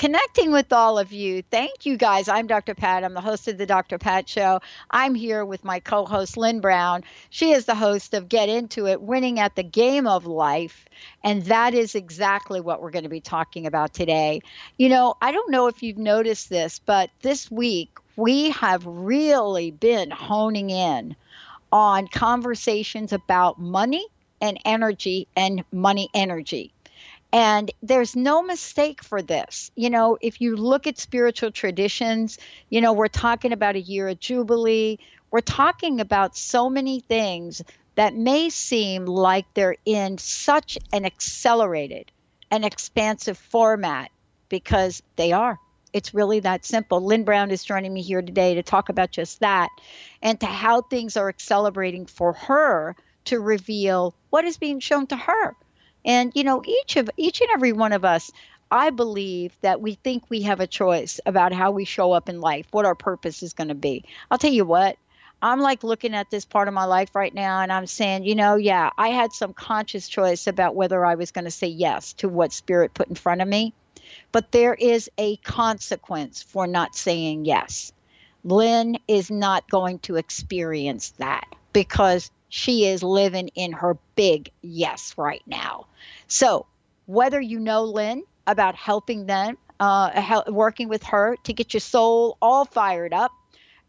connecting with all of you. Thank you guys. I'm Dr. Pat. I'm the host of the Dr. Pat Show. I'm here with my co host, Lynn Brown. She is the host of Get Into It Winning at the Game of Life. And that is exactly what we're going to be talking about today. You know, I don't know if you've noticed this, but this week we have really been honing in on conversations about money and energy and money energy and there's no mistake for this. You know, if you look at spiritual traditions, you know, we're talking about a year of Jubilee. We're talking about so many things that may seem like they're in such an accelerated and expansive format because they are. It's really that simple. Lynn Brown is joining me here today to talk about just that and to how things are accelerating for her to reveal what is being shown to her and you know, each of each and every one of us I believe that we think we have a choice about how we show up in life, what our purpose is going to be. I'll tell you what, I'm like looking at this part of my life right now and I'm saying, you know, yeah, I had some conscious choice about whether I was going to say yes to what spirit put in front of me. But there is a consequence for not saying yes. Lynn is not going to experience that because she is living in her big yes right now. So, whether you know Lynn about helping them, uh, working with her to get your soul all fired up,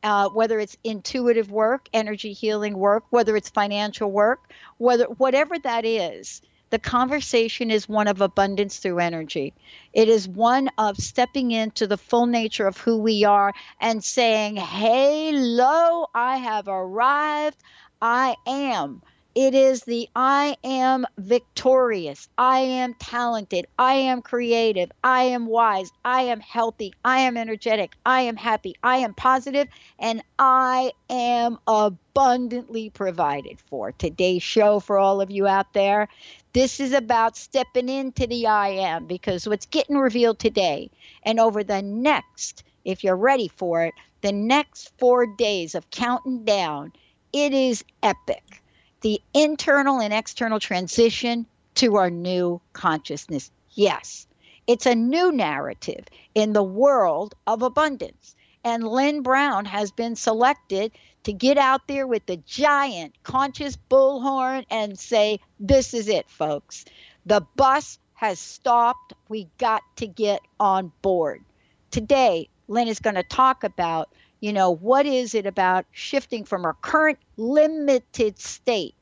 uh, whether it's intuitive work, energy healing work, whether it's financial work, whether whatever that is, the conversation is one of abundance through energy. It is one of stepping into the full nature of who we are and saying, "Hey, Hello, I have arrived. I am. It is the I am victorious. I am talented. I am creative. I am wise. I am healthy. I am energetic. I am happy. I am positive, and I am abundantly provided for. Today's show for all of you out there. This is about stepping into the I am because what's getting revealed today and over the next, if you're ready for it, the next four days of counting down it is epic. The internal and external transition to our new consciousness. Yes, it's a new narrative in the world of abundance. And Lynn Brown has been selected to get out there with the giant conscious bullhorn and say, This is it, folks. The bus has stopped. We got to get on board. Today, Lynn is going to talk about you know, what is it about shifting from our current limited state?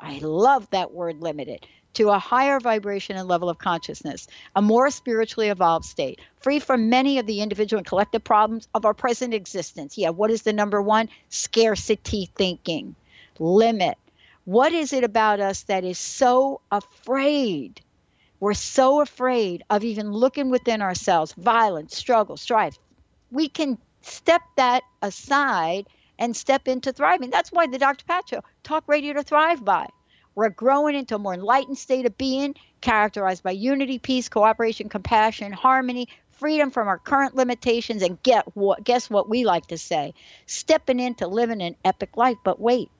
I love that word limited to a higher vibration and level of consciousness, a more spiritually evolved state, free from many of the individual and collective problems of our present existence. Yeah, what is the number one? Scarcity thinking, limit. What is it about us that is so afraid? We're so afraid of even looking within ourselves, violence, struggle, strife. We can step that aside and step into thriving. That's why the Dr. Pat Show, talk radio to thrive by. We're growing into a more enlightened state of being, characterized by unity, peace, cooperation, compassion, harmony, freedom from our current limitations, and get what guess what we like to say? Stepping into living an epic life. But wait,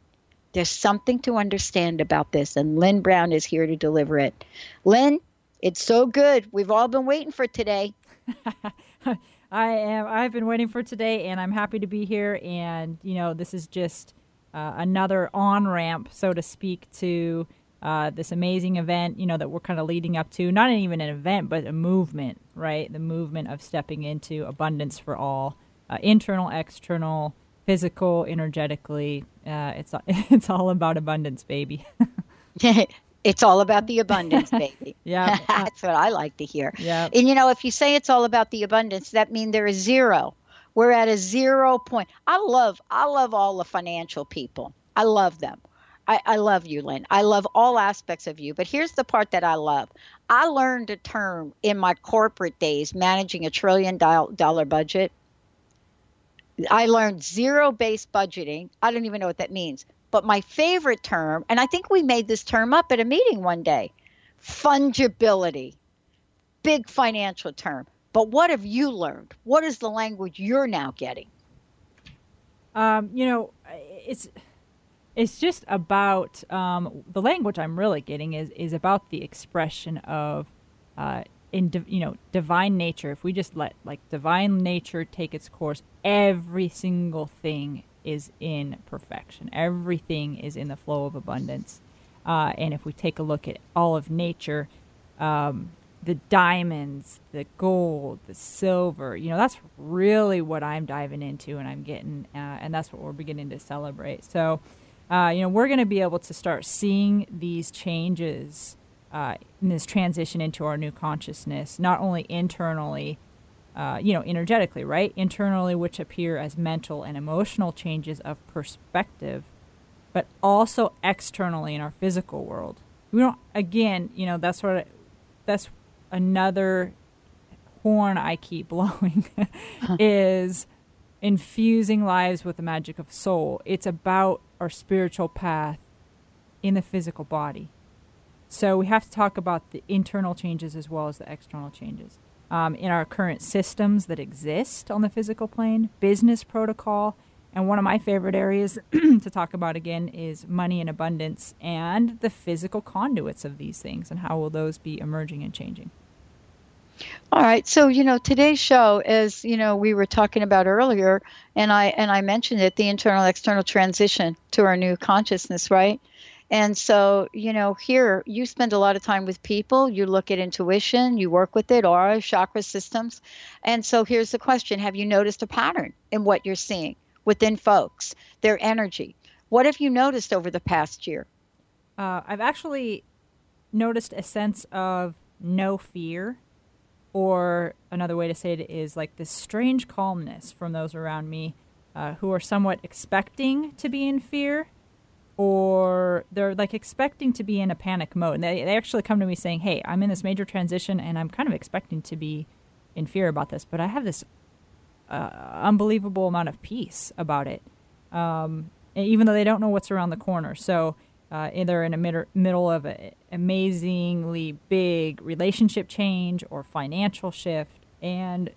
there's something to understand about this, and Lynn Brown is here to deliver it. Lynn, it's so good. We've all been waiting for today. I am. I've been waiting for today, and I'm happy to be here. And you know, this is just uh, another on ramp, so to speak, to uh, this amazing event. You know that we're kind of leading up to. Not even an event, but a movement, right? The movement of stepping into abundance for all, uh, internal, external, physical, energetically. Uh, it's it's all about abundance, baby. it's all about the abundance, baby. yeah, that's what I like to hear. Yeah, and you know, if you say it's all about the abundance, that means there is zero. We're at a zero point. I love, I love all the financial people. I love them. I, I love you, Lynn. I love all aspects of you. But here's the part that I love. I learned a term in my corporate days managing a trillion dollar budget. I learned zero based budgeting. I don't even know what that means. But my favorite term, and I think we made this term up at a meeting one day fungibility. Big financial term. But what have you learned? What is the language you're now getting? Um, you know, it's it's just about um, the language I'm really getting is is about the expression of uh, in you know divine nature. If we just let like divine nature take its course, every single thing is in perfection. Everything is in the flow of abundance. Uh, and if we take a look at all of nature, um, the diamonds, the gold, the silver, you know, that's really what I'm diving into and I'm getting, uh, and that's what we're beginning to celebrate. So, uh, you know, we're going to be able to start seeing these changes uh, in this transition into our new consciousness, not only internally, uh, you know, energetically, right? Internally, which appear as mental and emotional changes of perspective, but also externally in our physical world. We don't, again, you know, that's what, that's another horn I keep blowing is infusing lives with the magic of soul. It's about our spiritual path in the physical body. So we have to talk about the internal changes as well as the external changes. Um, in our current systems that exist on the physical plane, business protocol, and one of my favorite areas to talk about again is money and abundance and the physical conduits of these things and how will those be emerging and changing. All right. So, you know, today's show is, you know, we were talking about earlier and I and I mentioned it, the internal external transition to our new consciousness, right? And so, you know, here you spend a lot of time with people, you look at intuition, you work with it, aura, chakra systems. And so here's the question Have you noticed a pattern in what you're seeing within folks, their energy? What have you noticed over the past year? Uh, I've actually noticed a sense of no fear or another way to say it is like this strange calmness from those around me uh, who are somewhat expecting to be in fear or they're like expecting to be in a panic mode. And they, they actually come to me saying, Hey, I'm in this major transition and I'm kind of expecting to be in fear about this, but I have this uh, unbelievable amount of peace about it. Um, even though they don't know what's around the corner. So uh, either in the mid- middle of an amazingly big relationship change or financial shift, and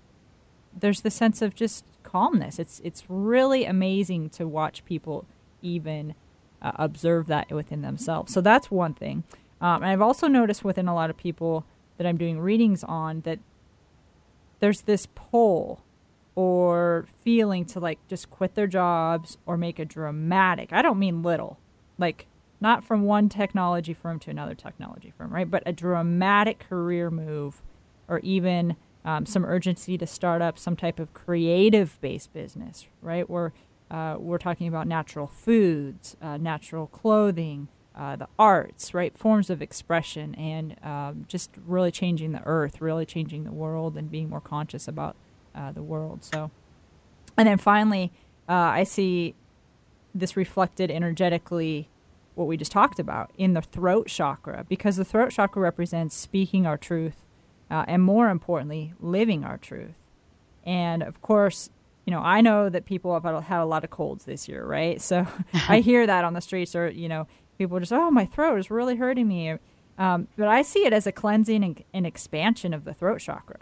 there's the sense of just calmness. It's it's really amazing to watch people even uh, observe that within themselves. So that's one thing. Um, and I've also noticed within a lot of people that I'm doing readings on that there's this pull or feeling to like just quit their jobs or make a dramatic. I don't mean little, like not from one technology firm to another technology firm, right? But a dramatic career move or even um, some urgency to start up some type of creative based business, right? Where uh, we're talking about natural foods, uh, natural clothing, uh, the arts, right? Forms of expression, and um, just really changing the earth, really changing the world, and being more conscious about uh, the world. So, and then finally, uh, I see this reflected energetically what we just talked about in the throat chakra, because the throat chakra represents speaking our truth, uh, and more importantly, living our truth. And of course, you know, I know that people have had a lot of colds this year, right? So I hear that on the streets, or you know, people just, oh, my throat is really hurting me. Um, but I see it as a cleansing and, and expansion of the throat chakra.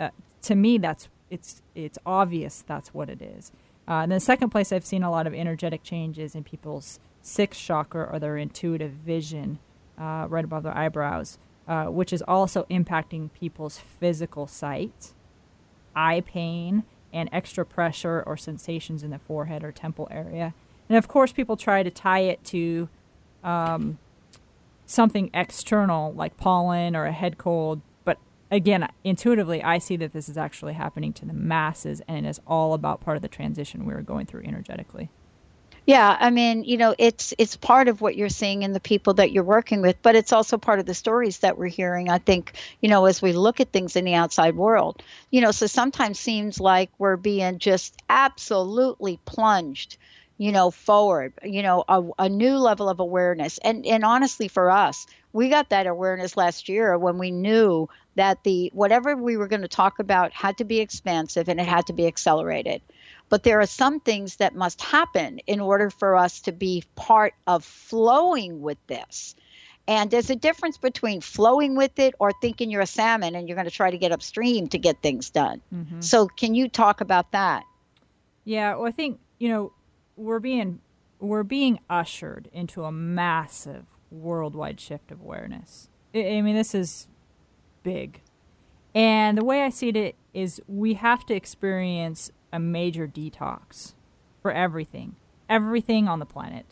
Uh, to me, that's it's it's obvious that's what it is. Uh, and the second place I've seen a lot of energetic changes in people's sixth chakra or their intuitive vision uh, right above their eyebrows, uh, which is also impacting people's physical sight, eye pain, and extra pressure or sensations in the forehead or temple area. And of course, people try to tie it to um, something external like pollen or a head cold. But again, intuitively, I see that this is actually happening to the masses, and it is all about part of the transition we are going through energetically. Yeah, I mean, you know, it's it's part of what you're seeing in the people that you're working with, but it's also part of the stories that we're hearing. I think, you know, as we look at things in the outside world, you know, so sometimes seems like we're being just absolutely plunged, you know, forward, you know, a, a new level of awareness. And and honestly for us, we got that awareness last year when we knew that the whatever we were going to talk about had to be expansive and it had to be accelerated but there are some things that must happen in order for us to be part of flowing with this. And there's a difference between flowing with it or thinking you're a salmon and you're going to try to get upstream to get things done. Mm-hmm. So, can you talk about that? Yeah, well, I think you know we're being we're being ushered into a massive worldwide shift of awareness. I mean, this is big, and the way I see it is we have to experience a major detox for everything, everything on the planet,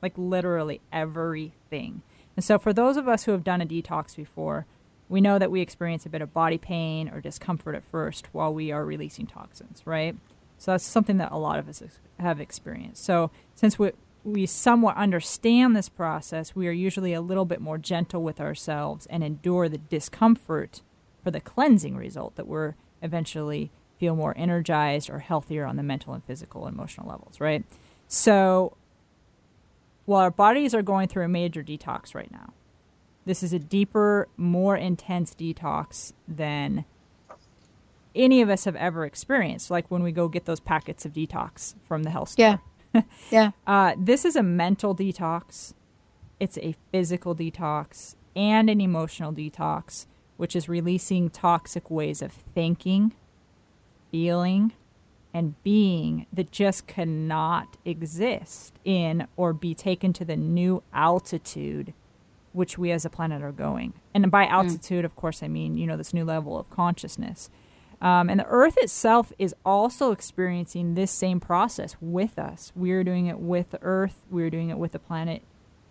like literally everything. And so, for those of us who have done a detox before, we know that we experience a bit of body pain or discomfort at first while we are releasing toxins, right? So, that's something that a lot of us have experienced. So, since we, we somewhat understand this process, we are usually a little bit more gentle with ourselves and endure the discomfort for the cleansing result that we're eventually feel more energized or healthier on the mental and physical and emotional levels, right? So while our bodies are going through a major detox right now, this is a deeper, more intense detox than any of us have ever experienced. Like when we go get those packets of detox from the health store. Yeah. yeah. Uh, this is a mental detox, it's a physical detox, and an emotional detox, which is releasing toxic ways of thinking feeling and being that just cannot exist in or be taken to the new altitude which we as a planet are going. And by hmm. altitude, mm. of course, I mean, you know, this new level of consciousness. Um, and the Earth itself is also experiencing this same process with us. We're doing it with the Earth, we're doing it with the planet.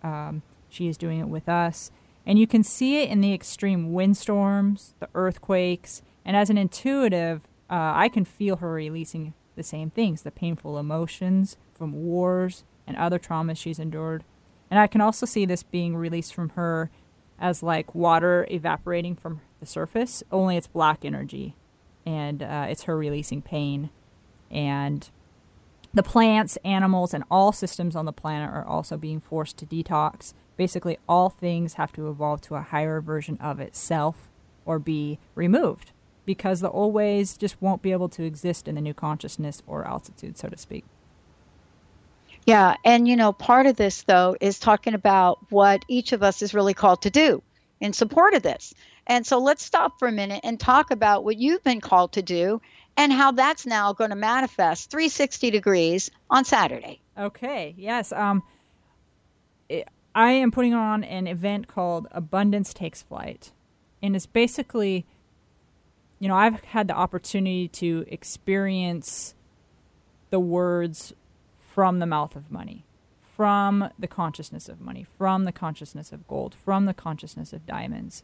Um, she is doing it with us. And you can see it in the extreme windstorms, the earthquakes, and as an intuitive, uh, I can feel her releasing the same things the painful emotions from wars and other traumas she's endured. And I can also see this being released from her as like water evaporating from the surface, only it's black energy. And uh, it's her releasing pain. And the plants, animals, and all systems on the planet are also being forced to detox. Basically, all things have to evolve to a higher version of itself or be removed because the old ways just won't be able to exist in the new consciousness or altitude, so to speak. Yeah, and you know, part of this though is talking about what each of us is really called to do in support of this. And so let's stop for a minute and talk about what you've been called to do and how that's now going to manifest 360 degrees on Saturday. Okay. Yes. Um it, I am putting on an event called Abundance Takes Flight. And it's basically you know, I've had the opportunity to experience the words from the mouth of money, from the consciousness of money, from the consciousness of gold, from the consciousness of diamonds.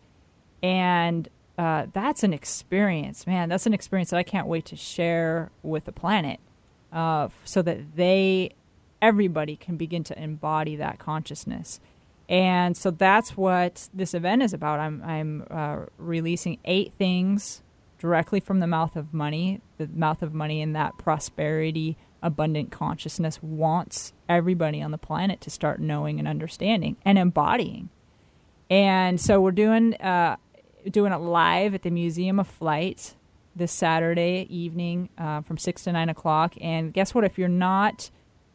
And uh, that's an experience, man. That's an experience that I can't wait to share with the planet uh, so that they, everybody, can begin to embody that consciousness. And so that's what this event is about. I'm, I'm uh, releasing eight things directly from the mouth of money, the mouth of money and that prosperity, abundant consciousness wants everybody on the planet to start knowing and understanding and embodying. And so we're doing uh, doing it live at the Museum of Flight this Saturday evening uh, from six to nine o'clock. And guess what? If you're not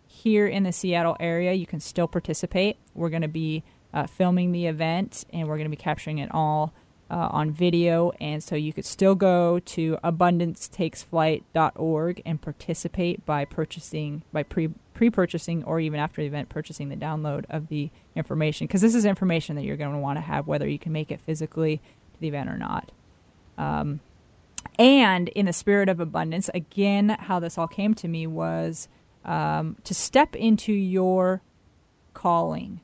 here in the Seattle area, you can still participate. We're going to be uh, filming the event and we're going to be capturing it all uh, on video, and so you could still go to abundancetakesflight.org and participate by purchasing, by pre pre purchasing, or even after the event, purchasing the download of the information. Because this is information that you're going to want to have, whether you can make it physically to the event or not. Um, and in the spirit of abundance, again, how this all came to me was um, to step into your calling,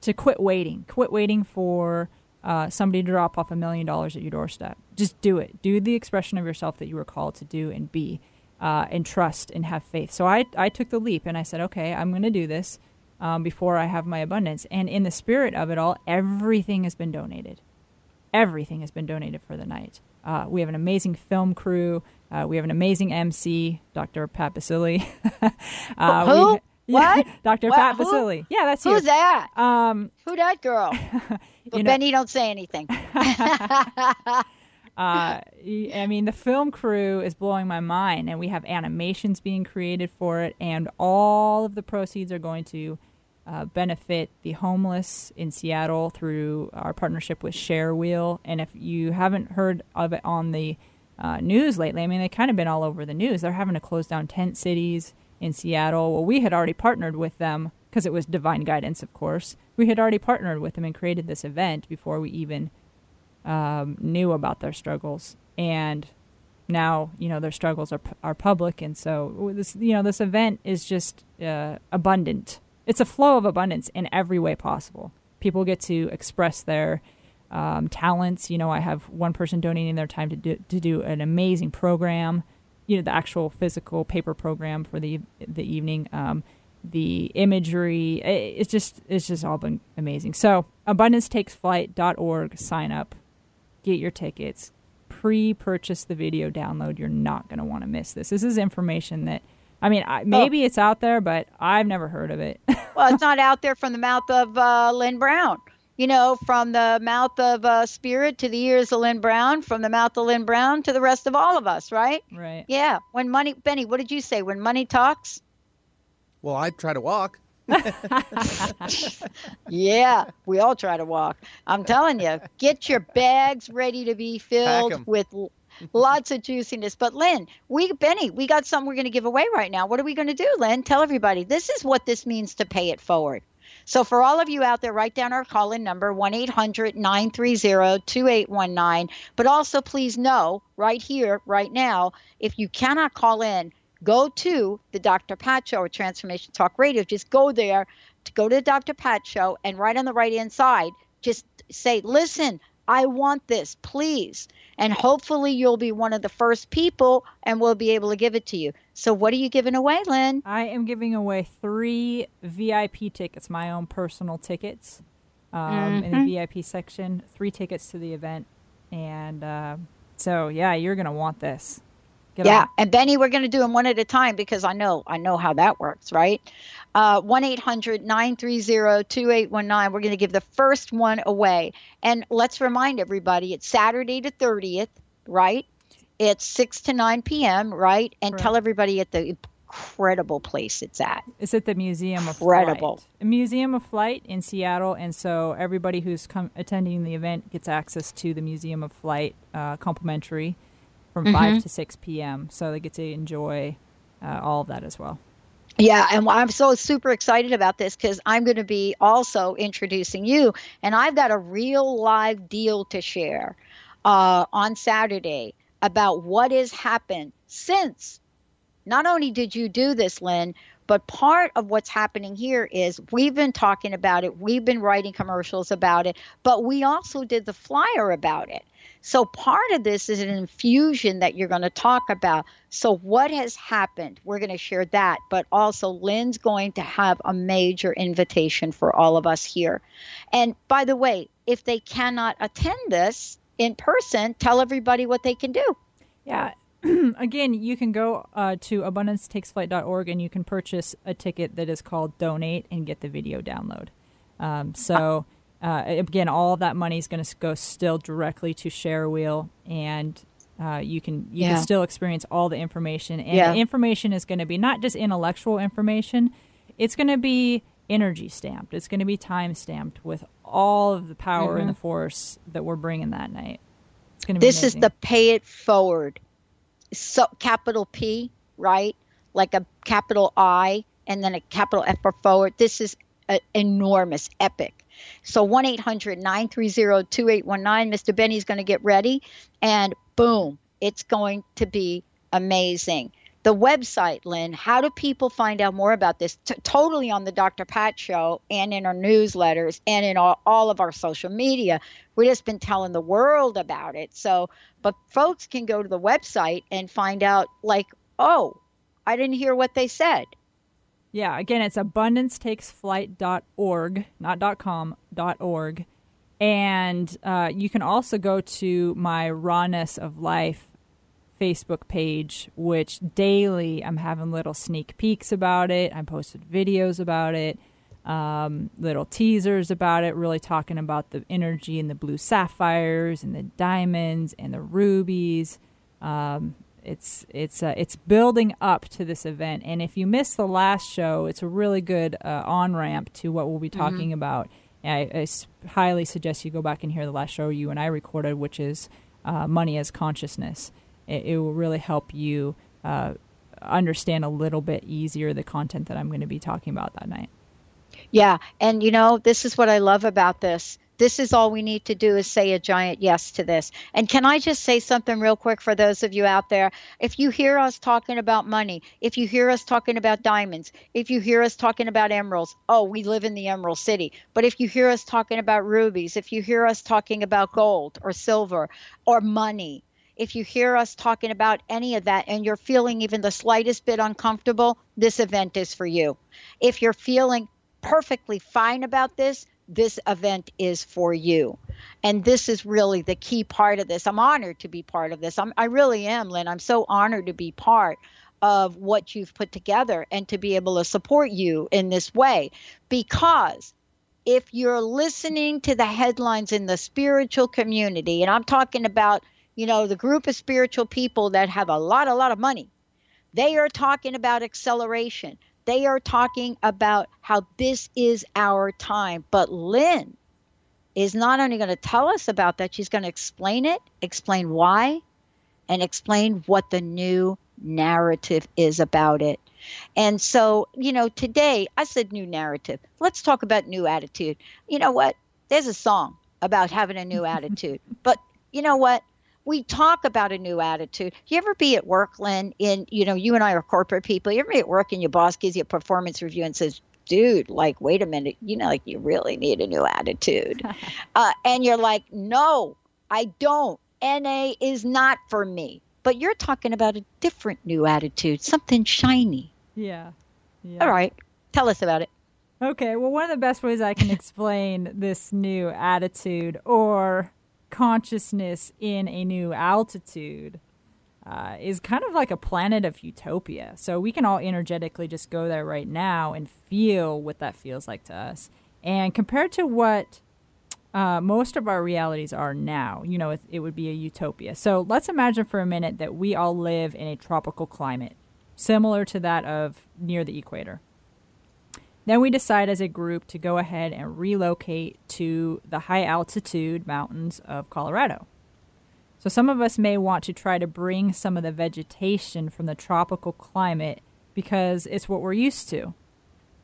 to quit waiting, quit waiting for uh, somebody to drop off a million dollars at your doorstep. Just do it. Do the expression of yourself that you were called to do and be, uh, and trust and have faith. So I, I took the leap and I said, okay, I'm going to do this um, before I have my abundance. And in the spirit of it all, everything has been donated. Everything has been donated for the night. Uh, we have an amazing film crew. Uh, we have an amazing MC, Dr. Pat Baccili. uh, Who? Yeah, what? Dr. What? Pat Who? Baccili. Yeah, that's Who's you. that? Um, Who that girl? But you know- Benny, don't say anything. uh, I mean, the film crew is blowing my mind, and we have animations being created for it, and all of the proceeds are going to uh, benefit the homeless in Seattle through our partnership with Share Wheel. And if you haven't heard of it on the uh, news lately, I mean, they've kind of been all over the news. They're having to close down tent cities in Seattle. Well, we had already partnered with them because it was divine guidance, of course. We had already partnered with them and created this event before we even um, knew about their struggles, and now you know their struggles are are public, and so this you know this event is just uh, abundant. It's a flow of abundance in every way possible. People get to express their um, talents. You know, I have one person donating their time to do to do an amazing program. You know, the actual physical paper program for the the evening. Um, the imagery, i- it's just it's just all been amazing. So abundancetakesflight.org, sign up, get your tickets, pre-purchase the video download. You're not going to want to miss this. This is information that I mean, I, maybe it's out there, but I've never heard of it. well, it's not out there from the mouth of uh, Lynn Brown. You know, from the mouth of uh, Spirit to the ears of Lynn Brown, from the mouth of Lynn Brown to the rest of all of us, right? right. Yeah. When money, Benny, what did you say? When money talks? Well, I try to walk. Yeah, we all try to walk. I'm telling you, get your bags ready to be filled with lots of juiciness. But Lynn, we Benny, we got something we're going to give away right now. What are we going to do, Lynn? Tell everybody. This is what this means to pay it forward. So for all of you out there, write down our call-in number 1-800-930-2819. But also please know right here, right now, if you cannot call in, go to the Dr. Pat Show or Transformation Talk Radio. Just go there to go to the Dr. Pat Show and right on the right hand side, just say, listen, I want this, please. And hopefully you'll be one of the first people and we'll be able to give it to you. So what are you giving away, Lynn? I am giving away three VIP tickets, my own personal tickets, um, in the VIP section. Three tickets to the event, and uh, so yeah, you're gonna want this. Get yeah, on. and Benny, we're going to do them one at a time because I know I know how that works, right? Uh, One 2819 We're going to give the first one away, and let's remind everybody it's Saturday the thirtieth, right? It's six to nine p.m., right? And Correct. tell everybody at the incredible place it's at. It's at the Museum of Flight? Incredible. Flight. Museum of Flight in Seattle, and so everybody who's come attending the event gets access to the Museum of Flight uh, complimentary from Mm-hmm. 5 to 6 p.m. So they get to enjoy uh, all of that as well. Yeah, and I'm so super excited about this because I'm going to be also introducing you, and I've got a real live deal to share uh, on Saturday about what has happened since. Not only did you do this, Lynn, but part of what's happening here is we've been talking about it, we've been writing commercials about it, but we also did the flyer about it. So part of this is an infusion that you're going to talk about. So what has happened? We're going to share that, but also Lynn's going to have a major invitation for all of us here. And by the way, if they cannot attend this in person, tell everybody what they can do. Yeah. Again, you can go uh, to abundancetakesflight.org and you can purchase a ticket that is called Donate and get the video download. Um, so, uh, again, all of that money is going to go still directly to Share Wheel, and uh, you can you Yeah. can still experience all the information. And Yeah. the information is going to be not just intellectual information; it's going to be energy stamped. It's going to be time stamped with all of the power and the force that we're bringing that night. It's going to be Mm-hmm. This is the pay it forward. So capital P, right? Like a capital I and then a capital F for forward. This is a, enormous, epic. So 1 800 930 2819. Mr. Benny's going to get ready, and boom, it's going to be amazing. The website, Lynn. How do people find out more about this? T- totally on the Dr. Pat Show and in our newsletters and in all, all of our social media. We've just been telling the world about it. So, but folks can go to the website and find out, like, oh, I didn't hear what they said. Yeah, again, it's abundancetakesflight.org, not .com, .org. And uh, you can also go to my Rawness of Life Facebook page, which daily I'm having little sneak peeks about it. I'm posted videos about it, um, little teasers about it, really talking about the energy and the blue sapphires and the diamonds and the rubies. Um, it's it's uh, it's building up to this event, and if you missed the last show, it's a really good uh, on ramp to what we'll be mm-hmm. talking mm-hmm. about. I, I, highly suggest you go back and hear the last show you and I recorded, which is uh, money as consciousness it, it will really help you uh, understand a little bit easier the content that I'm going to be talking about that night. Yeah, and you know, this is what I love about this. This is all we need to do is say a giant yes to this. And can I just say something real quick for those of you out there? If you hear us talking about money, if you hear us talking about diamonds, if you hear us talking about emeralds, oh, we live in the Emerald City. But if you hear us talking about rubies, if you hear us talking about gold or silver or money, if you hear us talking about any of that and you're feeling even the slightest bit uncomfortable, this event is for you. If you're feeling perfectly fine about this, this event is for you. And this is really the key part of this. I'm honored to be part of this. I'm, I really am, Lynn. I'm so honored to be part of what you've put together and to be able to support you in this way. Because if you're listening to the headlines in the spiritual community, and I'm talking about you know, the group of spiritual people that have a lot, a lot of money, they are talking about acceleration. They are talking about how this is our time. But Lynn is not only going to tell us about that, she's going to explain it, explain why, and explain what the new narrative is about it. And so, you know, today I said new narrative. Let's talk about new attitude. You know what? There's a song about having a new attitude. But you know what? We talk about a new attitude. You ever be at work, Lynn? In you know, you and I are corporate people. You ever be at work and your boss gives you a performance review and says, "Dude, like, wait a minute, you know, like you really need a new attitude," uh, and you're like, "No, I don't. NA is not for me." But you're talking about a different new attitude, something shiny. Yeah. yeah. All right. Tell us about it. Okay. Well, one of the best ways I can explain this new attitude or consciousness in a new altitude uh, is kind of like a planet of utopia. So we can all energetically just go there right now and feel what that feels like to us. And compared to what uh, most of our realities are now, you know, it, it would be a utopia. So let's imagine for a minute that we all live in a tropical climate, similar to that of near the equator. Then we decide as a group to go ahead and relocate to the high altitude mountains of Colorado. So some of us may want to try to bring some of the vegetation from the tropical climate because it's what we're used to.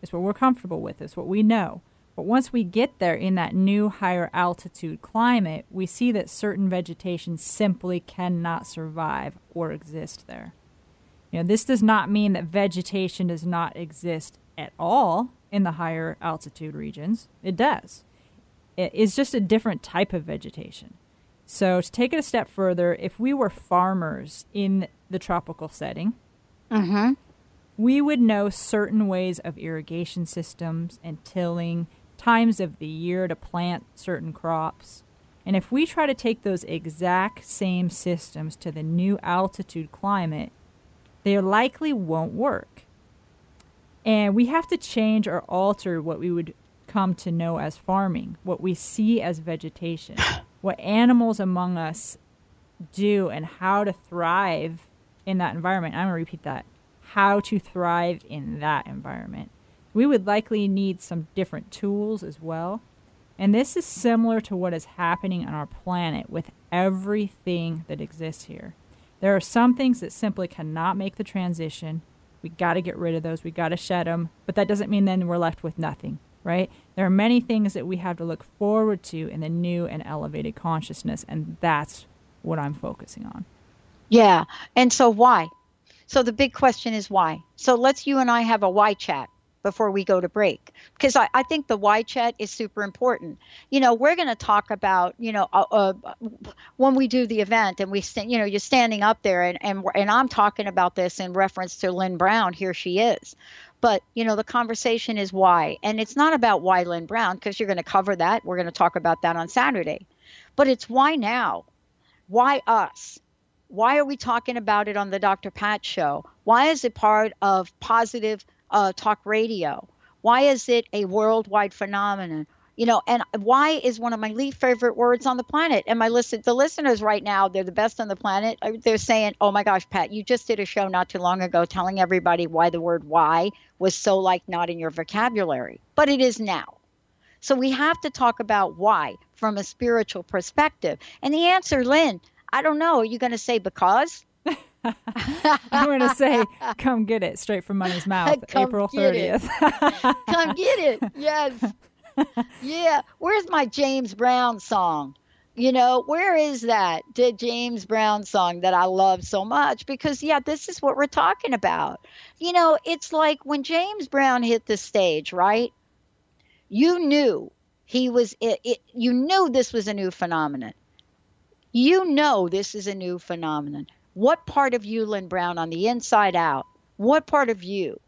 It's what we're comfortable with. It's what we know. But once we get there in that new higher altitude climate, we see that certain vegetation simply cannot survive or exist there. You know, this does not mean that vegetation does not exist at all in the higher altitude regions. It does. It is just a different type of vegetation. So, to take it a step further, if we were farmers in the tropical setting, mm-hmm. we would know certain ways of irrigation systems and tilling, times of the year to plant certain crops. And if we try to take those exact same systems to the new altitude climate, they likely won't work. And we have to change or alter what we would come to know as farming, what we see as vegetation, what animals among us do, and how to thrive in that environment. I'm going to repeat that how to thrive in that environment. We would likely need some different tools as well. And this is similar to what is happening on our planet with everything that exists here. There are some things that simply cannot make the transition we got to get rid of those. We got to shed them. But that doesn't mean then we're left with nothing, right? There are many things that we have to look forward to in the new and elevated consciousness. And that's what I'm focusing on. Yeah. And so why? So the big question is why. So let's you and I have a why chat before we go to break. Because I, I think the why chat is super important. You know we're going to talk about you know uh, uh, when we do the event and we st- you know you're standing up there and, and and i'm talking about this in reference to lynn brown here she is. But you know the conversation is why and it's not about why lynn brown because you're going to cover that. We're going to talk about that on saturday. But it's why now? Why us? Why are we talking about it on the dr pat show? Why is it part of positive uh, talk radio? Why is it a worldwide phenomenon? You know, and why is one of my least favorite words on the planet? And my listen, the listeners right now, they're the best on the planet. Uh, they're saying, "Oh my gosh, Pat, you just did a show not too long ago telling everybody why the word why was so like not in your vocabulary, but it is now." So we have to talk about why from a spiritual perspective. And the answer, Lynn, I don't know. Are you going to say because? I'm going to say, come get it straight from Money's mouth, April 30th. come get it. Yes. yeah. Where's my James Brown song? You know, where is that? The James Brown song that I love so much? Because, yeah, this is what we're talking about. You know, it's like when James Brown hit the stage, right? You knew he was, it, it, you knew this was a new phenomenon. You know this is a new phenomenon what part of you, Lynn Brown, on the inside out, what part of you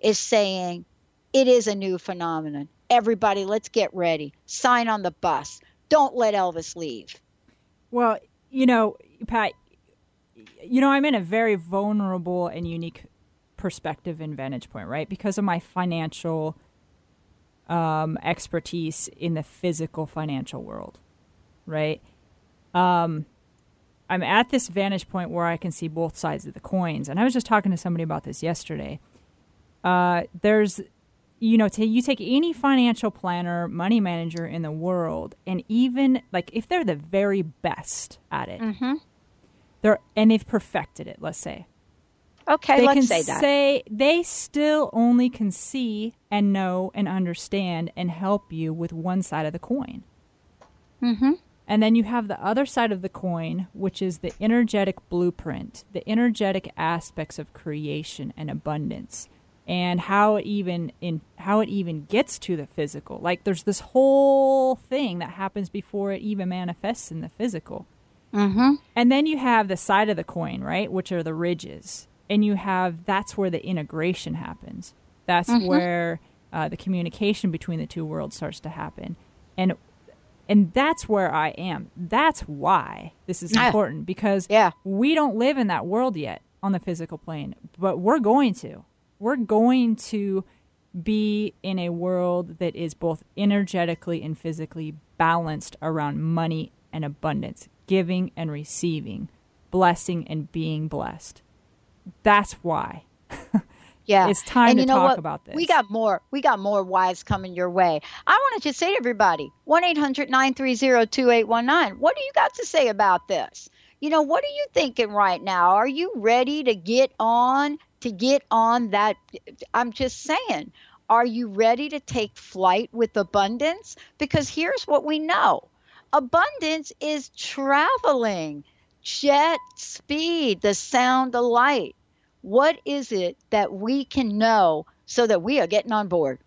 is saying it is a new phenomenon? Everybody, let's get ready. Sign on the bus. Don't let Elvis leave. Well, you know, Pat, you know, I'm in a very vulnerable and unique perspective and vantage point, right? Because of my financial um, expertise in the physical financial world, right? Um, I'm at this vantage point where I can see both sides of the coins. And I was just talking to somebody about this yesterday. Uh, there's, you know, t- you take any financial planner, money manager in the world, and even like if they're the very best at it, mm-hmm. they're and they've perfected it. Let's say. Okay, they let's can say that. Say they still only can see and know and understand and help you with one side of the coin. Mm-hmm. And then you have the other side of the coin, which is the energetic blueprint, the energetic aspects of creation and abundance, and how it even in how it even gets to the physical. Like there's this whole thing that happens before it even manifests in the physical. Mm-hmm. And then you have the side of the coin, right, which are the ridges, and you have that's where the integration happens. That's Mhm. where uh, the communication between the two worlds starts to happen, and and that's where I am. That's why this is Ah. important because Yeah. we don't live in that world yet on the physical plane, but we're going to. We're going to be in a world that is both energetically and physically balanced around money and abundance, giving and receiving, blessing and being blessed. That's why. Yeah. It's time and to you know talk what? about this. We got more. We got more whys coming your way. I want to just say to everybody 1 800 930 2819. What do you got to say about this? You know, what are you thinking right now? Are you ready to get on, to get on that? I'm just saying, are you ready to take flight with abundance? Because here's what we know abundance is traveling, jet speed, the sound of light what is it that we can know so that we are getting on board?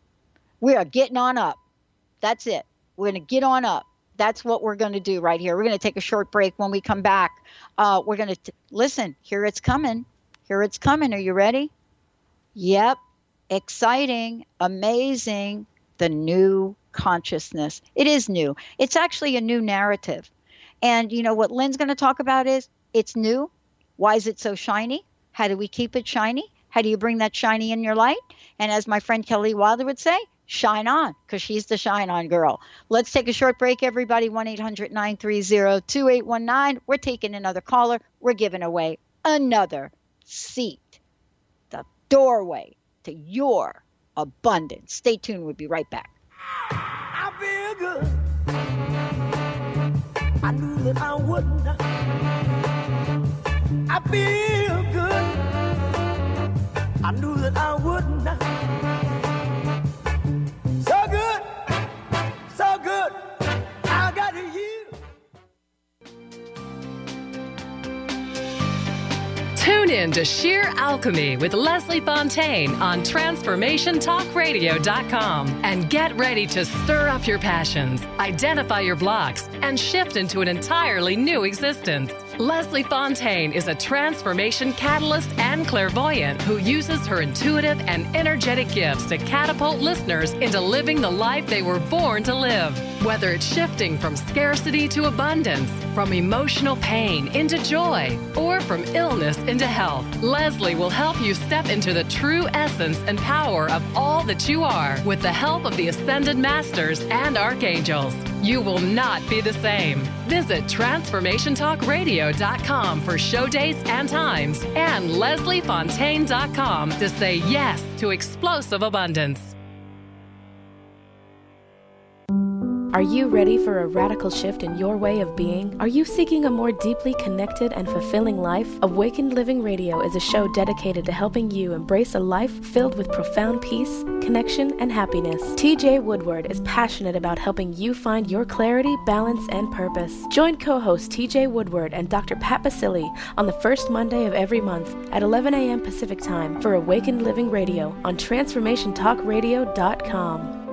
We are getting on up. That's it. We're going to get on up. That's what we're going to do right here. We're going to take a short break. When we come back, uh, we're going to listen. Here it's coming. Here it's coming. Are you ready? Yep. Exciting, amazing. The new consciousness. It is new. It's actually a new narrative. And you know what Lynn's going to talk about is it's new. Why is it so shiny? How do we keep it shiny? How do you bring that shiny in your light? And as my friend Kelly Wilder would say, shine on, because she's the shine on girl. Let's take a short break, everybody. 1 800 930 2819. We're taking another caller. We're giving away another seat, the doorway to your abundance. Stay tuned. We'll be right back. I feel good. I knew that I wouldn't. I feel. I knew that I wouldn't. So good, so good. I got you. Tune in to Sheer Alchemy with Leslie Fontaine on TransformationTalkRadio.com and get ready to stir up your passions, identify your blocks, and shift into an entirely new existence. Leslie Fontaine is a transformation catalyst and clairvoyant who uses her intuitive and energetic gifts to catapult listeners into living the life they were born to live. Whether it's shifting from scarcity to abundance, from emotional pain into joy, or from illness into health, Leslie will help you step into the true essence and power of all that you are with the help of the Ascended Masters and Archangels. You will not be the same. Visit TransformationTalkRadio.com for show dates and times and LeslieFontaine.com to say yes to explosive abundance. Are you ready for a radical shift in your way of being? Are you seeking a more deeply connected and fulfilling life? Awakened Living Radio is a show dedicated to helping you embrace a life filled with profound peace, connection, and happiness. TJ Woodward is passionate about helping you find your clarity, balance, and purpose. Join co host TJ Woodward and Dr. Pat Baccili on the first Monday of every month at 11 a.m. Pacific Time for Awakened Living Radio on TransformationTalkRadio.com.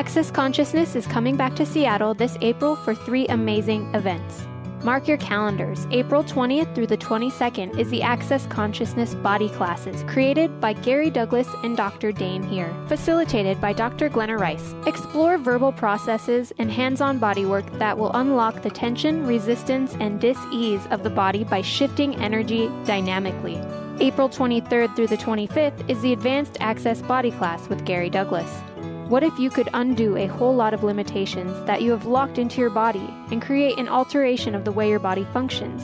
Access Consciousness is coming back to Seattle this April for three amazing events. Mark your calendars. April 20th through the 22nd is the Access Consciousness Body Classes, created by Gary Douglas and Dr. Dain Heer, facilitated by Dr. Glenna Rice. Explore verbal processes and hands on bodywork that will unlock the tension, resistance, and dis ease of the body by shifting energy dynamically. April 23rd through the 25th is the Advanced Access Body Class with Gary Douglas. What if you could undo a whole lot of limitations that you have locked into your body and create an alteration of the way your body functions?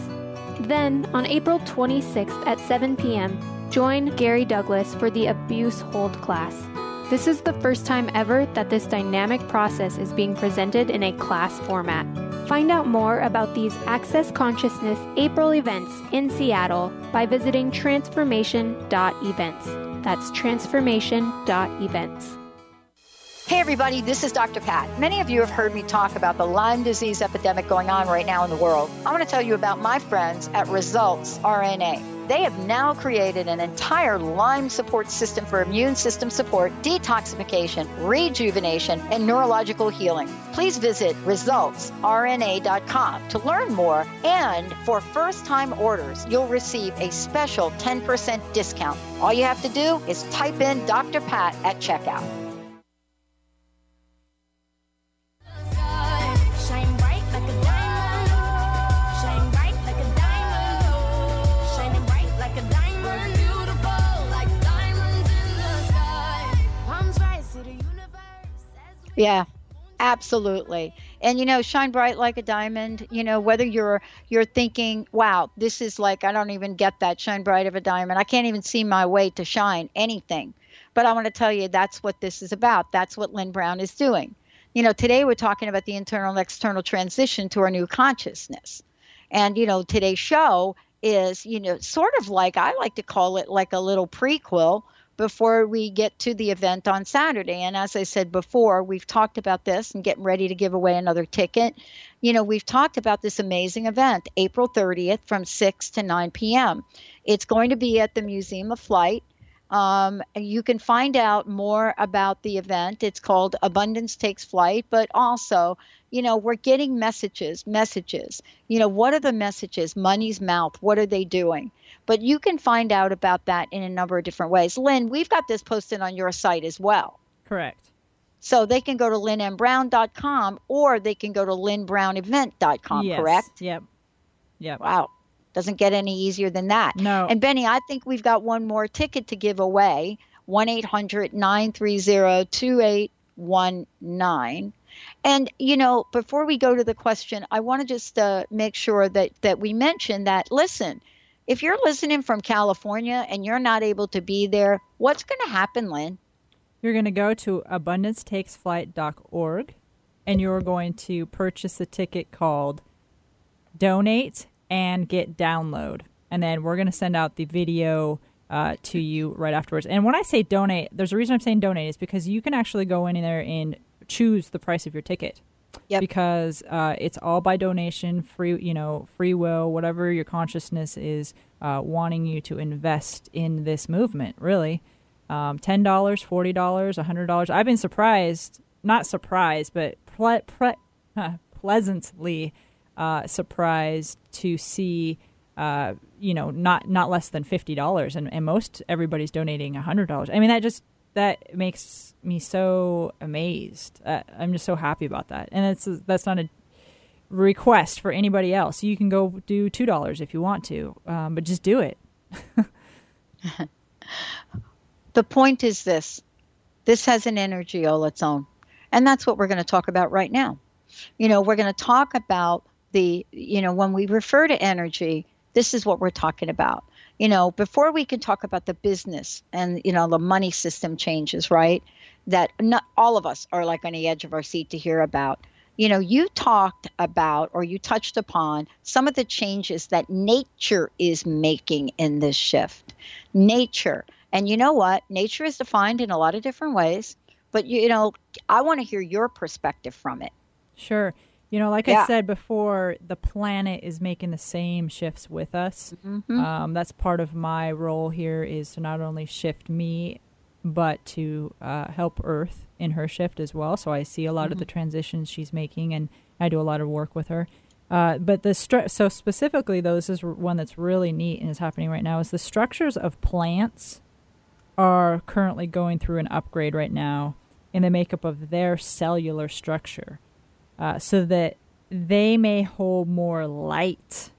Then, on April 26th at 7 p.m., join Gary Douglas for the Abuse Hold class. This is the first time ever that this dynamic process is being presented in a class format. Find out more about these Access Consciousness April events in Seattle by visiting transformation.events. That's transformation.events. Hey, everybody, this is Dr. Pat. Many of you have heard me talk about the Lyme disease epidemic going on right now in the world. I want to tell you about my friends at Results RNA. They have now created an entire Lyme support system for immune system support, detoxification, rejuvenation, and neurological healing. Please visit resultsrna.com to learn more. And for first time orders, you'll receive a special 10% discount. All you have to do is type in Dr. Pat at checkout. Yeah, absolutely. And you know, shine bright like a diamond. You know, whether you're you're thinking, "Wow, this is like I don't even get that shine bright of a diamond. I can't even see my way to shine anything." But I want to tell you that's what this is about. That's what Lynn Brown is doing. You know, today we're talking about the internal and external transition to our new consciousness. And you know, today's show is, you know, sort of like I like to call it like a little prequel before we get to the event on Saturday. And as I said before, we've talked about this and getting ready to give away another ticket. You know, we've talked about this amazing event, April 30th from 6 to 9 p.m. It's going to be at the Museum of Flight. Um, you can find out more about the event. It's called Abundance Takes Flight, but also, you know, we're getting messages, messages. You know, what are the messages? Money's mouth. What are they doing? But you can find out about that in a number of different ways. Lynn, we've got this posted on your site as well. Correct. So they can go to lynnmbrown.com or they can go to lynnbrownevent.com, yes. correct? Yep. Yep. Wow. Doesn't get any easier than that. No. And Benny, I think we've got one more ticket to give away 1 800 930 2819. And, you know, before we go to the question, I want to just uh, make sure that, that we mention that, listen, if you're listening from California and you're not able to be there, what's going to happen, Lynn? You're going to go to abundancetakesflight.org and you're going to purchase a ticket called Donate and Get Download. And then we're going to send out the video uh, to you right afterwards. And when I say donate, there's a reason I'm saying donate is because you can actually go in there and choose the price of your ticket. Yep. because uh, it's all by donation, free you know, free will, whatever your consciousness is uh, wanting you to invest in this movement. Really, um, ten dollars, forty dollars, hundred dollars. I've been surprised, not surprised, but ple- pre- pleasantly uh, surprised to see. Uh, you know, not not less than fifty dollars, and, and most everybody's donating hundred dollars. I mean, that just that makes me so amazed. Uh, I'm just so happy about that, and it's that's not a request for anybody else. You can go do two dollars if you want to, um, but just do it. the point is this this has an energy all its own and that's what we're going to talk about right now you know we're going to talk about the you know when we refer to energy this is what we're talking about you know before we can talk about the business and you know the money system changes right that not all of us are like on the edge of our seat to hear about you know you talked about or you touched upon some of the changes that nature is making in this shift. Nature. And you know what? Nature is defined in a lot of different ways but you know i want to hear your perspective from it. Sure. You know, like Yeah. I said before, the planet is making the same shifts with us. Mhm. Um, that's part of my role here is to not only shift me, but to uh, help Earth in her shift as well. So I see a lot of the transitions she's making, and I do a lot of work with her. Uh, but the stru- so specifically, though, this is one that's really neat and is happening right now. Is the structures of plants are currently going through an upgrade right now in the makeup of their cellular structure uh, so that they may hold more light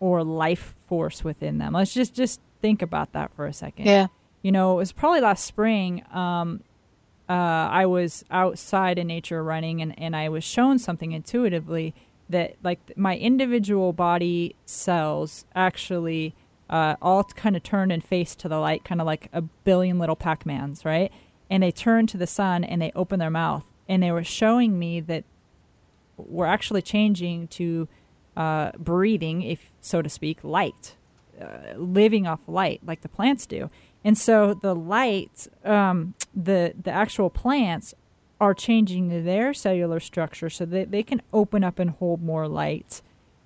or life force within them. Let's just just think about that for a second. Yeah. You know, it was probably last spring. Um, uh, I was outside in nature running, and, and I was shown something intuitively that like my individual body cells actually uh, all kind of turned and faced to the light, kind of like a billion little Pac-Mans, right? And they turned to the sun and they opened their mouth, and they were showing me that we're actually changing to uh, breathing, if so to speak, light, uh, living off light like the plants do. And so the light, um, the the actual plants are changing their cellular structure so that they can open up and hold more light.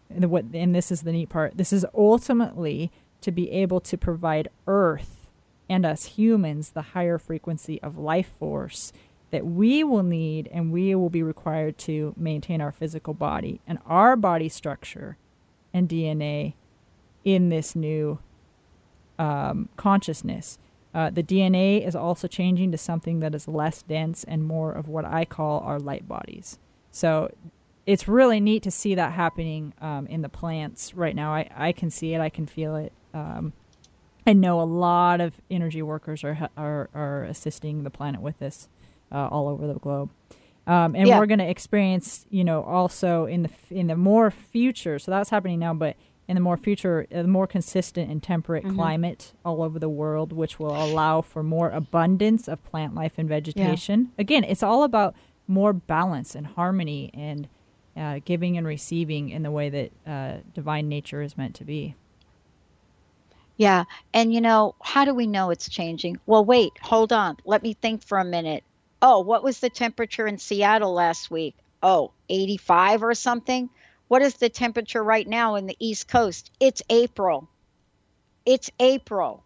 And what and this is the neat part. This is ultimately to be able to provide Earth and us humans the higher frequency of life force that we will need and we will be required to maintain our physical body and our body structure and DNA in this new um, consciousness. Uh, the DNA is also changing to something that is less dense and more of what I call our light bodies. So it's really neat to see that happening um, in the plants right now. I, I can see it, I can feel it. Um, I know a lot of energy workers are are, are assisting the planet with this uh, all over the globe. Um, and Yeah. we're going to experience, you know, also in the in the more future. So that's happening now, but in the more future, a more consistent and temperate Mhm. climate all over the world, which will allow for more abundance of plant life and vegetation. Again, it's all about more balance and harmony and uh, giving and receiving in the way that uh, divine nature is meant to be. Yeah. And you know, how do we know it's changing? Well, wait, hold on. Let me think for a minute. Oh, what was the temperature in Seattle last week? Oh, 85 or something? What is the temperature right now in the East Coast? It's April. It's April.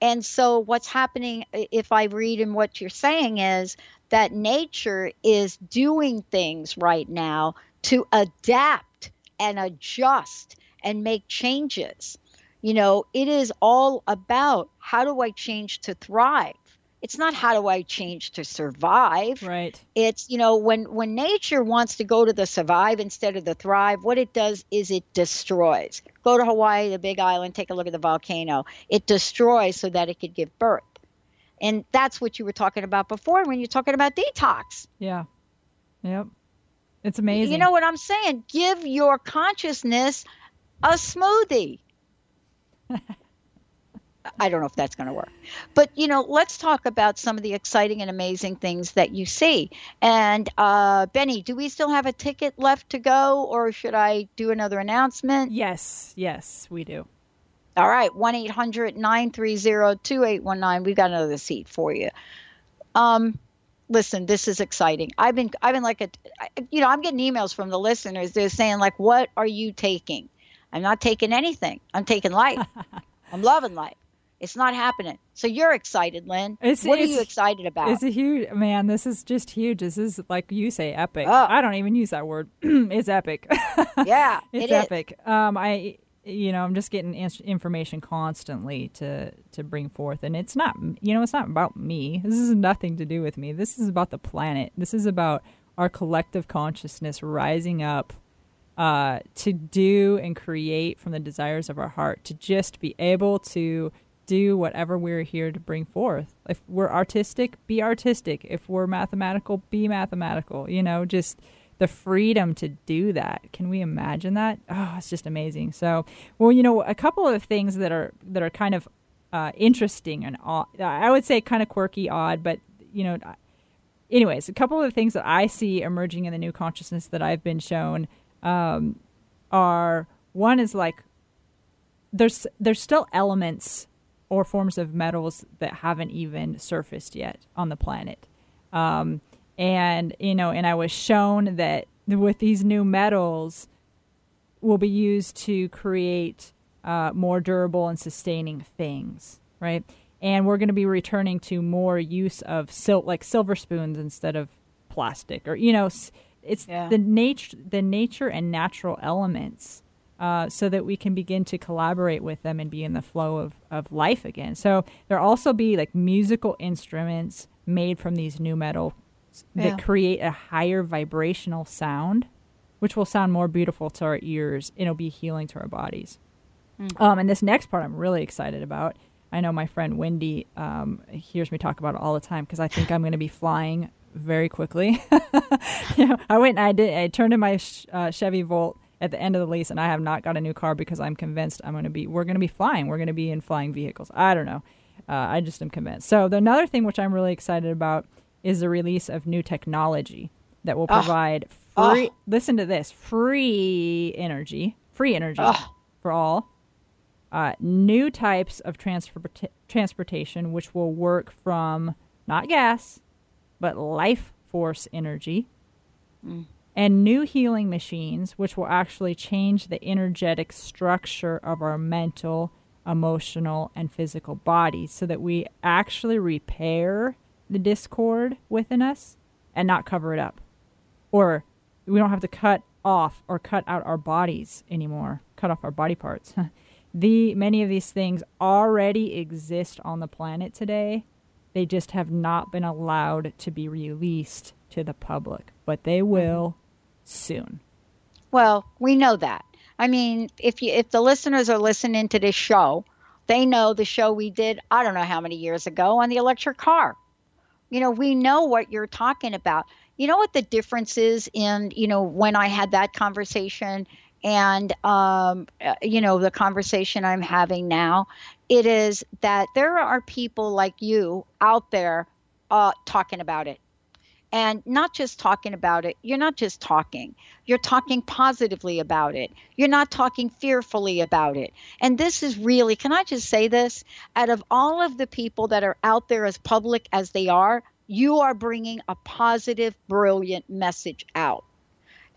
And so, what's happening, if I read in what you're saying, is that nature is doing things right now to adapt and adjust and make changes. You know, it is all about how do I change to thrive? It's not how do I change to survive. Right. It's, you know, when when nature wants to go to the survive instead of the thrive, what it does is it destroys. Go to Hawaii, the big island, take a look at the volcano. It destroys so that it could give birth. And that's what you were talking about before when you're talking about detox. Yeah. Yep. It's amazing. You know what I'm saying? Give your consciousness a smoothie. I don't know if that's going to work. But, you know, let's talk about some of the exciting and amazing things that you see. And, uh, Benny, do we still have a ticket left to go or should I do another announcement? Yes, yes, we do. All right, 1 800 930 2819. We've got another seat for you. Um, listen, this is exciting. I've been, I've been like a, you know, I'm getting emails from the listeners. They're saying like, what are you taking? I'm not taking anything. I'm taking life. I'm loving life. It's not happening. So you're excited, Lynn. It's- what are you excited about? It's a huge man. This is just huge. This is like you say, epic. Oh. I don't even use that word. it's epic. yeah, it's it epic. Um, I, you know, I'm just getting ins- information constantly to to bring forth, and it's not, you know, it's not about me. This is nothing to do with me. This is about the planet. This is about our collective consciousness rising up uh, to do and create from the desires of our heart, to just be able to do whatever we're here to bring forth. If we're artistic, be artistic. If we're mathematical, be mathematical. You know, just the freedom to do that. Can we imagine that? Oh, it's just amazing. So, well, you know, a couple of things that are that are kind of uh, interesting and odd. I would say kind of quirky, odd, but you know, anyways, a couple of things that I see emerging in the new consciousness that I've been shown um, are one is like there's there's still elements or forms of metals that haven't even surfaced yet on the planet. Um, and you know, and I was shown that with these new metals will be used to create uh, more durable and sustaining things, right? And we're going to be returning to more use of sil- like silver spoons instead of plastic, or you know, it's Yeah. the nature, the nature and natural elements, uh, so that we can begin to collaborate with them and be in the flow of of life again. So there'll also be like musical instruments made from these new metals Yeah. that create a higher vibrational sound, which will sound more beautiful to our ears. It'll be healing to our bodies. Um, and this next part I'm really excited about. I know my friend Wendy um, hears me talk about it all the time because I think I'm going to be flying very quickly. you know, I went and I did. I turned in my sh- uh, Chevy Volt at the end of the lease, and I have not got a new car because I'm convinced I'm going to be. We're going to be flying. We're going to be in flying vehicles. I don't know. Uh, I just am convinced. So the another thing which I'm really excited about is the release of new technology that will provide free. Listen to this: free energy, free energy for all uh, new types of transport- transportation, which will work from not gas, but life force energy, and new healing machines, which will actually change the energetic structure of our mental, emotional, and physical bodies so that we actually repair the discord within us and not cover it up. Or we don't have to cut off or cut out our bodies anymore, cut off our body parts. the many of these things already exist on the planet today. They just have not been allowed to be released to the public, but they will soon. Well, we know that. I mean, if you if the listeners are listening to this show, they know the show we did, I don't know how many years ago on the electric car. You know, we know what you're talking about. You know what the difference is in, you know, when I had that conversation and um uh, you know, the conversation I'm having now, it is that there are people like you out there uh talking about it and not just talking about it you're not just talking. You're talking positively about it. You're not talking fearfully about it. And this is really can i just say this? Out of all of the people that are out there as public as they are you are bringing a positive brilliant message out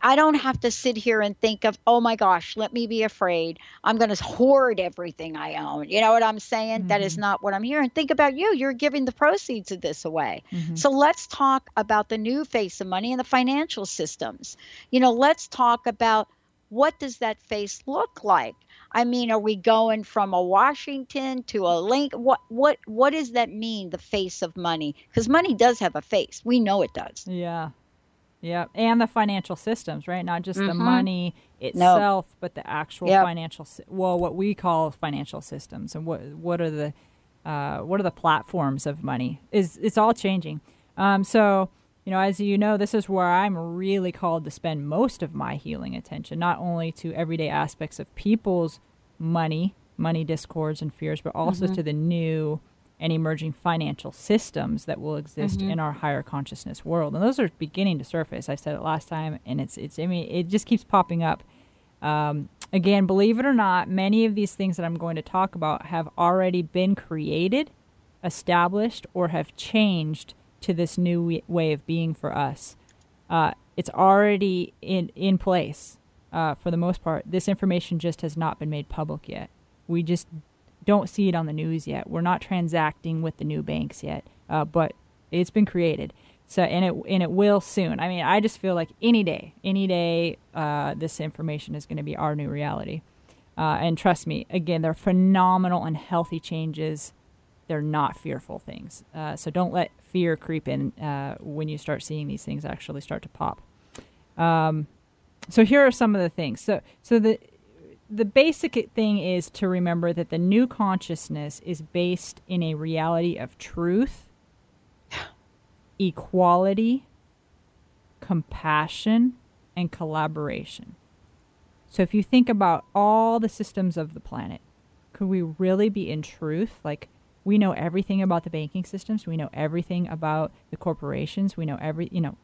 I don't have to sit here and think of, oh my gosh, let me be afraid. I'm going to hoard everything I own. You know what I'm saying? That is mm-hmm. not what I'm hearing. Think about you. You're giving the proceeds of this away. Mm-hmm. So let's talk about the new face of money and the financial systems. You know, let's talk about what does that face look like? I mean, are we going from a Washington to a link? What what what does that mean? The face of money, because money does have a face. We know it does. Yeah. Yeah. And the financial systems, right? Not just the Mhm. money itself, but the actual Yep. financial, well, what we call financial systems and what, what are the, uh, what are the platforms of money is, it's all changing. Um, so, you know, as you know, this is where I'm really called to spend most of my healing attention, not only to everyday aspects of people's money, money discords and fears, but also Mhm. to the new and emerging financial systems that will exist Mhm. in our higher consciousness world. And those are beginning to surface. I said it last time, and it's it's. I mean, it just keeps popping up. Um, again, believe it or not, many of these things that I'm going to talk about have already been created, established, or have changed to this new way of being for us. Uh, it's already in in place uh, for the most part. This information just has not been made public yet. We just don't see it on the news yet. We're not transacting with the new banks yet, uh, but it's been created. So and it and it will soon. I mean, I just feel like any day, any day, uh, this information is going to be our new reality. Uh, and trust me, again, they're phenomenal and healthy changes. They're not fearful things. Uh, so don't let fear creep in uh, when you start seeing these things actually start to pop. Um, so here are some of the things. So so the the basic thing is to remember that the new consciousness is based in a reality of truth, equality, compassion, and collaboration. So if you think about all the systems of the planet, could we really be in truth? Like we know everything about the banking systems, we know everything about the corporations, we know every, you know,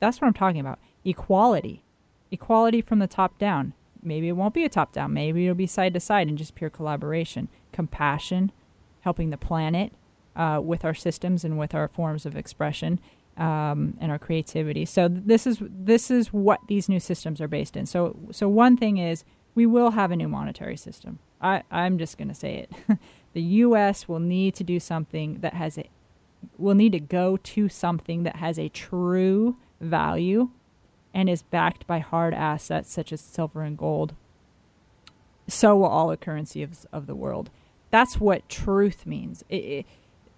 that's what I'm talking about. Equality. Equality from the top down. Maybe it won't be a top down, maybe it'll be side to side and just pure collaboration. Compassion, helping the planet uh, with our systems and with our forms of expression um, and our creativity. So this is this is what these new systems are based in. So so one thing is we will have a new monetary system. I I'm just going to say it. the U.S. will need to do something that has a will need to go to something that has a true value and is backed by hard assets such as silver and gold. So will all the currencies of, of the world. That's what truth means. It, it,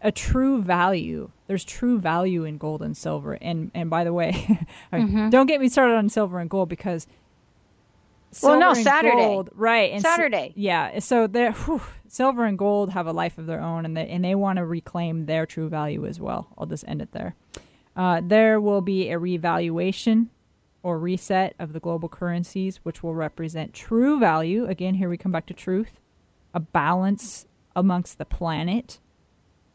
a true value. There's true value in gold and silver. And and by the way, Mhm. don't get me started on silver and gold because Well, no, Saturday. gold- right? And Saturday. yeah. So they're silver and gold have a life of their own, and they and they want to reclaim their true value as well. I'll just end it there. Uh, there will be a revaluation or reset of the global currencies, which will represent true value. Again, here we come back to truth, a balance amongst the planet.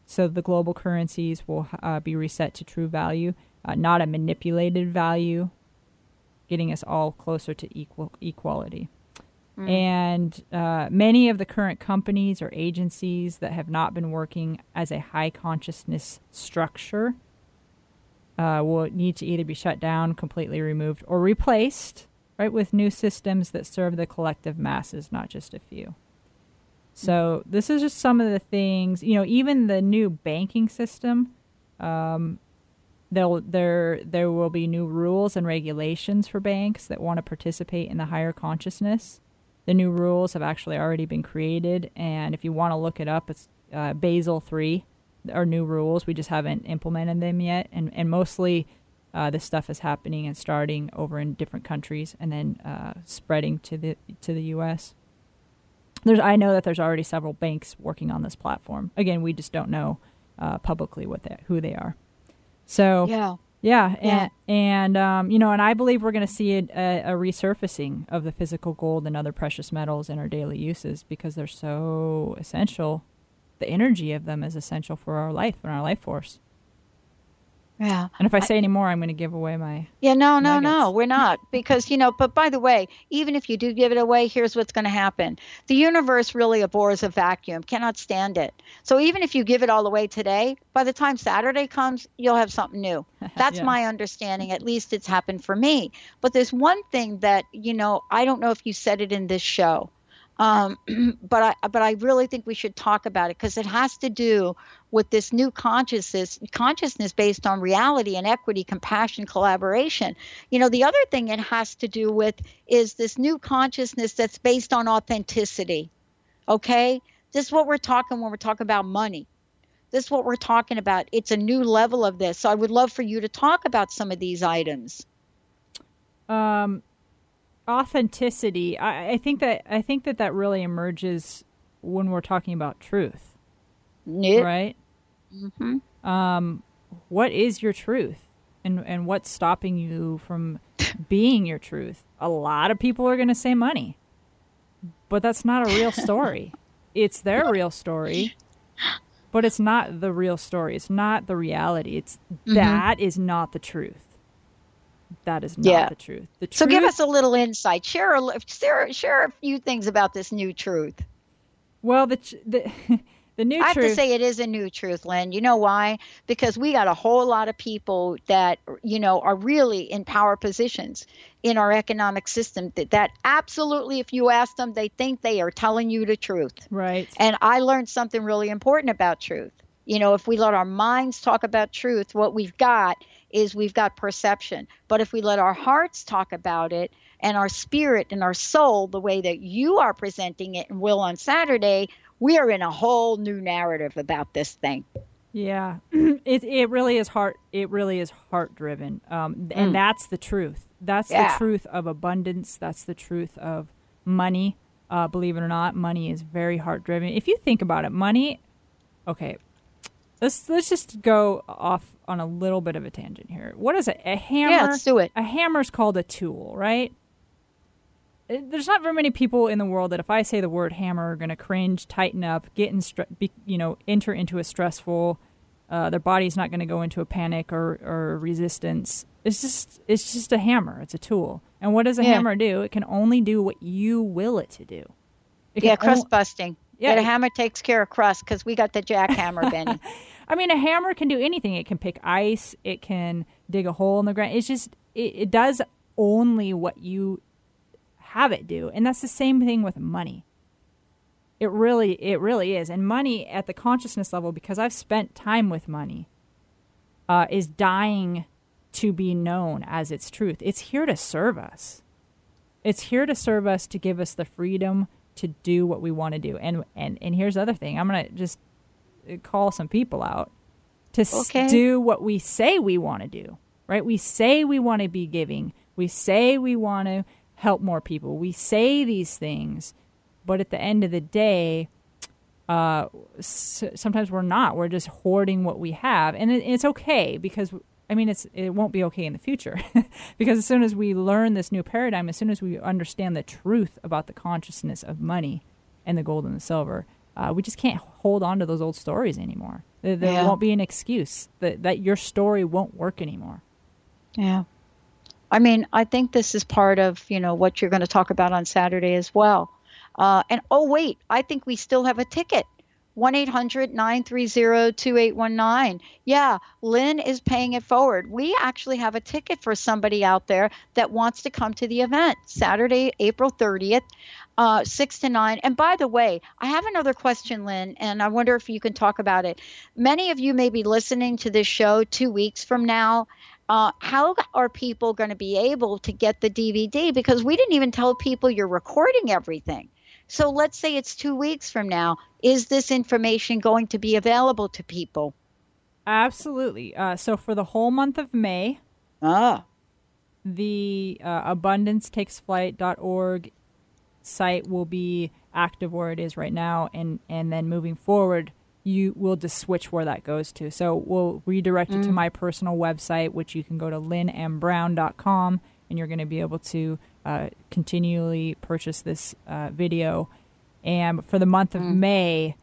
So the global currencies will uh, be reset to true value, uh, not a manipulated value, getting us all closer to equal equality. Mm. And uh, many of the current companies or agencies that have not been working as a high consciousness structure uh, will need to either be shut down, completely removed, or replaced, right, with new systems that serve the collective masses, not just a few. So this is just some of the things, you know, even the new banking system. Um, there'll, there there will be new rules and regulations for banks that want to participate in the higher consciousness. The new rules have actually already been created, and if you want to look it up, it's uh, Basel three are new rules. We just haven't implemented them yet, and and mostly uh, this stuff is happening and starting over in different countries, and then uh, spreading to the to the U.S. There's I know that there's already several banks working on this platform. Again, we just don't know uh, publicly what they, who they are. So Yeah. yeah, Yeah. and, and um, you know, and I believe we're going to see a, a resurfacing of the physical gold and other precious metals in our daily uses because they're so essential. The energy of them is essential for our life and our life force. Yeah. And if I say any more, I'm going to give away my. Yeah, no, no, no, we're not. Because, you know, but by the way, even if you do give it away, here's what's going to happen. The universe really abhors a vacuum, cannot stand it. So even if you give it all away today, by the time Saturday comes, you'll have something new. That's Yeah. my understanding. At least it's happened for me. But there's one thing that, you know, I don't know if you said it in this show. Um, but I but I really think we should talk about it because it has to do with this new consciousness consciousness based on reality and equity, compassion, collaboration. You know, the other thing it has to do with is this new consciousness that's based on authenticity. Okay, this is what we're talking when we're talking about money. This is what we're talking about. It's a new level of this. So I would love for you to talk about some of these items. Um, authenticity. I, I think that I think that that really emerges when we're talking about truth, Yeah. right? Mm-hmm. Um, what is your truth, and and what's stopping you from being your truth? A lot of people are going to say money, but that's not a real story. it's their real story, but it's not the real story. It's not the reality. It's Mhm. that is not the truth. That is not Yeah. the truth. The truth So give us a little insight. Share a share share a few things about this new truth. Well, the, the The new I have to say it is a new truth, Lynn. You know why? Because we got a whole lot of people that you know are really in power positions in our economic system that, that absolutely if you ask them they think they are telling you the truth. right. And I learned something really important about truth. You know, if we let our minds talk about truth, what we've got is we've got perception. But if we let our hearts talk about it and our spirit and our soul, the way that you are presenting it and will on Saturday, we are in a whole new narrative about this thing. Yeah, it it really is heart. It really is heart driven, um, and Mm. that's the truth. That's Yeah. the truth of abundance. That's the truth of money. Uh, believe it or not, money is very heart driven. If you think about it, money. Okay, let's let's just go off on a little bit of a tangent here. What is it? A hammer. Yeah, let's do it. A hammer's called a tool, right? Uh, There's not very many people in the world that if I say the word hammer are going to cringe, tighten up, get in, stre- be, you know, enter into a stressful. Uh, their body's not going to go into a panic or, or resistance. It's just it's just a hammer. It's a tool. And what does a Yeah. hammer do? It can only do what you will it to do. It Yeah, crust busting. Yeah, the it- hammer takes care of crust because we got the jackhammer, Benny. I mean, a hammer can do anything. It can pick ice. It can dig a hole in the ground. It's just it, it does only what you have it do, and that's the same thing with money. It really, it really is. And money at the consciousness level, because I've spent time with money, uh, is dying to be known as its truth. It's here to serve us. It's here to serve us to give us the freedom to do what we want to do. And and and here's the other thing. I'm gonna just call some people out to s- do what we say we want to do. Right? We say we want to be giving. We say we want to help more people. We say these things, but at the end of the day, uh, s- sometimes we're not. We're just hoarding what we have, and it, it's okay because I mean, it's it won't be okay in the future because as soon as we learn this new paradigm, as soon as we understand the truth about the consciousness of money and the gold and the silver, uh, we just can't hold on to those old stories anymore. There, there Yeah. won't be an excuse that that your story won't work anymore. Yeah. I mean, I think this is part of, you know, what you're going to talk about on Saturday as well. Uh, and oh, wait, I think we still have a ticket. 1 800 930 2819. Yeah, Lynn is paying it forward. We actually have a ticket for somebody out there that wants to come to the event Saturday, April 30th, uh, 6 to 9. And by the way, I have another question, Lynn, and I wonder if you can talk about it. Many of you may be listening to this show two weeks from now. Uh, how are people going to be able to get the DVD? Because we didn't even tell people you're recording everything. So let's say it's two weeks from now. Is this information going to be available to people? Absolutely. Uh, so for the whole month of May, Ah, the uh, abundancetakesflight.org site will be active where it is right now and and then moving forward you will just switch where that goes to so we'll redirect it to Mm. my personal website which you can go to lynnmbrown.com and you're going to be able to uh, continually purchase this uh, video and for the month of may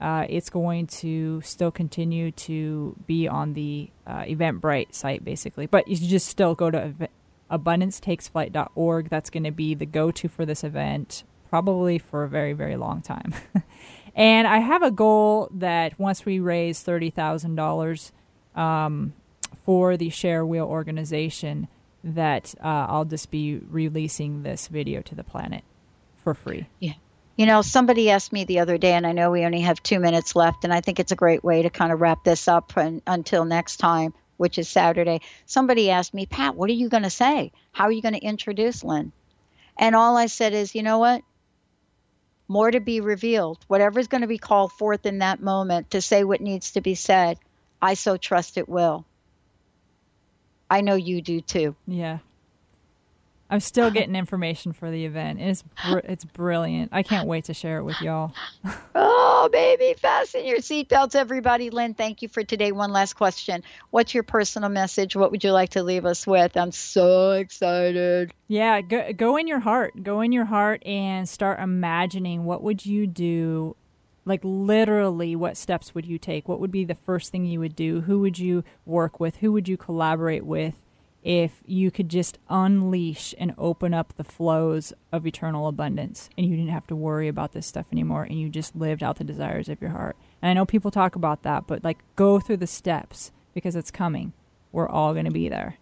uh, it's going to still continue to be on the uh, Eventbrite site, basically. But you just still go to ev- abundancetakesflight.org. That's going to be the go to for this event, probably for a very, very long time. and I have a goal that once we raise $30,000 um, for the Share Wheel organization, that uh, I'll just be releasing this video to the planet for free. yeah. You know, somebody asked me the other day, and I know we only have two minutes left, and I think it's a great way to kind of wrap this up and, until next time, which is Saturday. Somebody asked me, Pat, what are you going to say? How are you going to introduce Lynn? And all I said is, you know what? More to be revealed. Whatever's going to be called forth in that moment to say what needs to be said, I so trust it will. I know you do too. Yeah. I'm still getting information for the event. It's br- it's brilliant. I can't wait to share it with y'all. Oh, baby, fasten your seatbelts, everybody. Lynn, thank you for today. One last question. What's your personal message? What would you like to leave us with? I'm so excited. Yeah, go go in your heart. Go in your heart and start imagining what would you do like literally what steps would you take? What would be the first thing you would do? Who would you work with? Who would you collaborate with if you could just unleash and open up the flows of eternal abundance and you didn't have to worry about this stuff anymore and you just lived out the desires of your heart? And I know people talk about that, but like go through the steps because it's coming. We're all going to be there.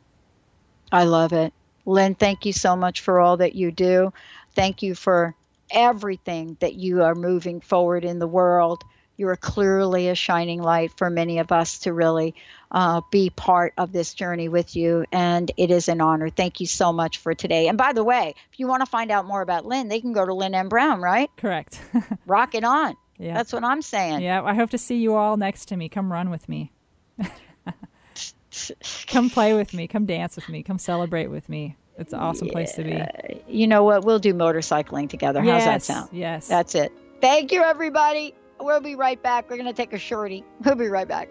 I love it. Lynn, thank you so much for all that you do. Thank you for everything that you are moving forward in the world. You're clearly a shining light for many of us to really uh, be part of this journey with you. And it is an honor. Thank you so much for today. And by the way, if you want to find out more about Lynn, they can go to Lynn M. Brown, right? Correct. Rock it on. Yeah. That's what I'm saying. Yeah, I hope to see you all next to me. Come run with me. come play with me. Come dance with me. Come celebrate with me. It's an awesome place to be. You know what? We'll do motorcycling together. How's that sound? yes. That's it. Thank you, everybody. We'll be right back. We're going to take a shorty. We'll be right back.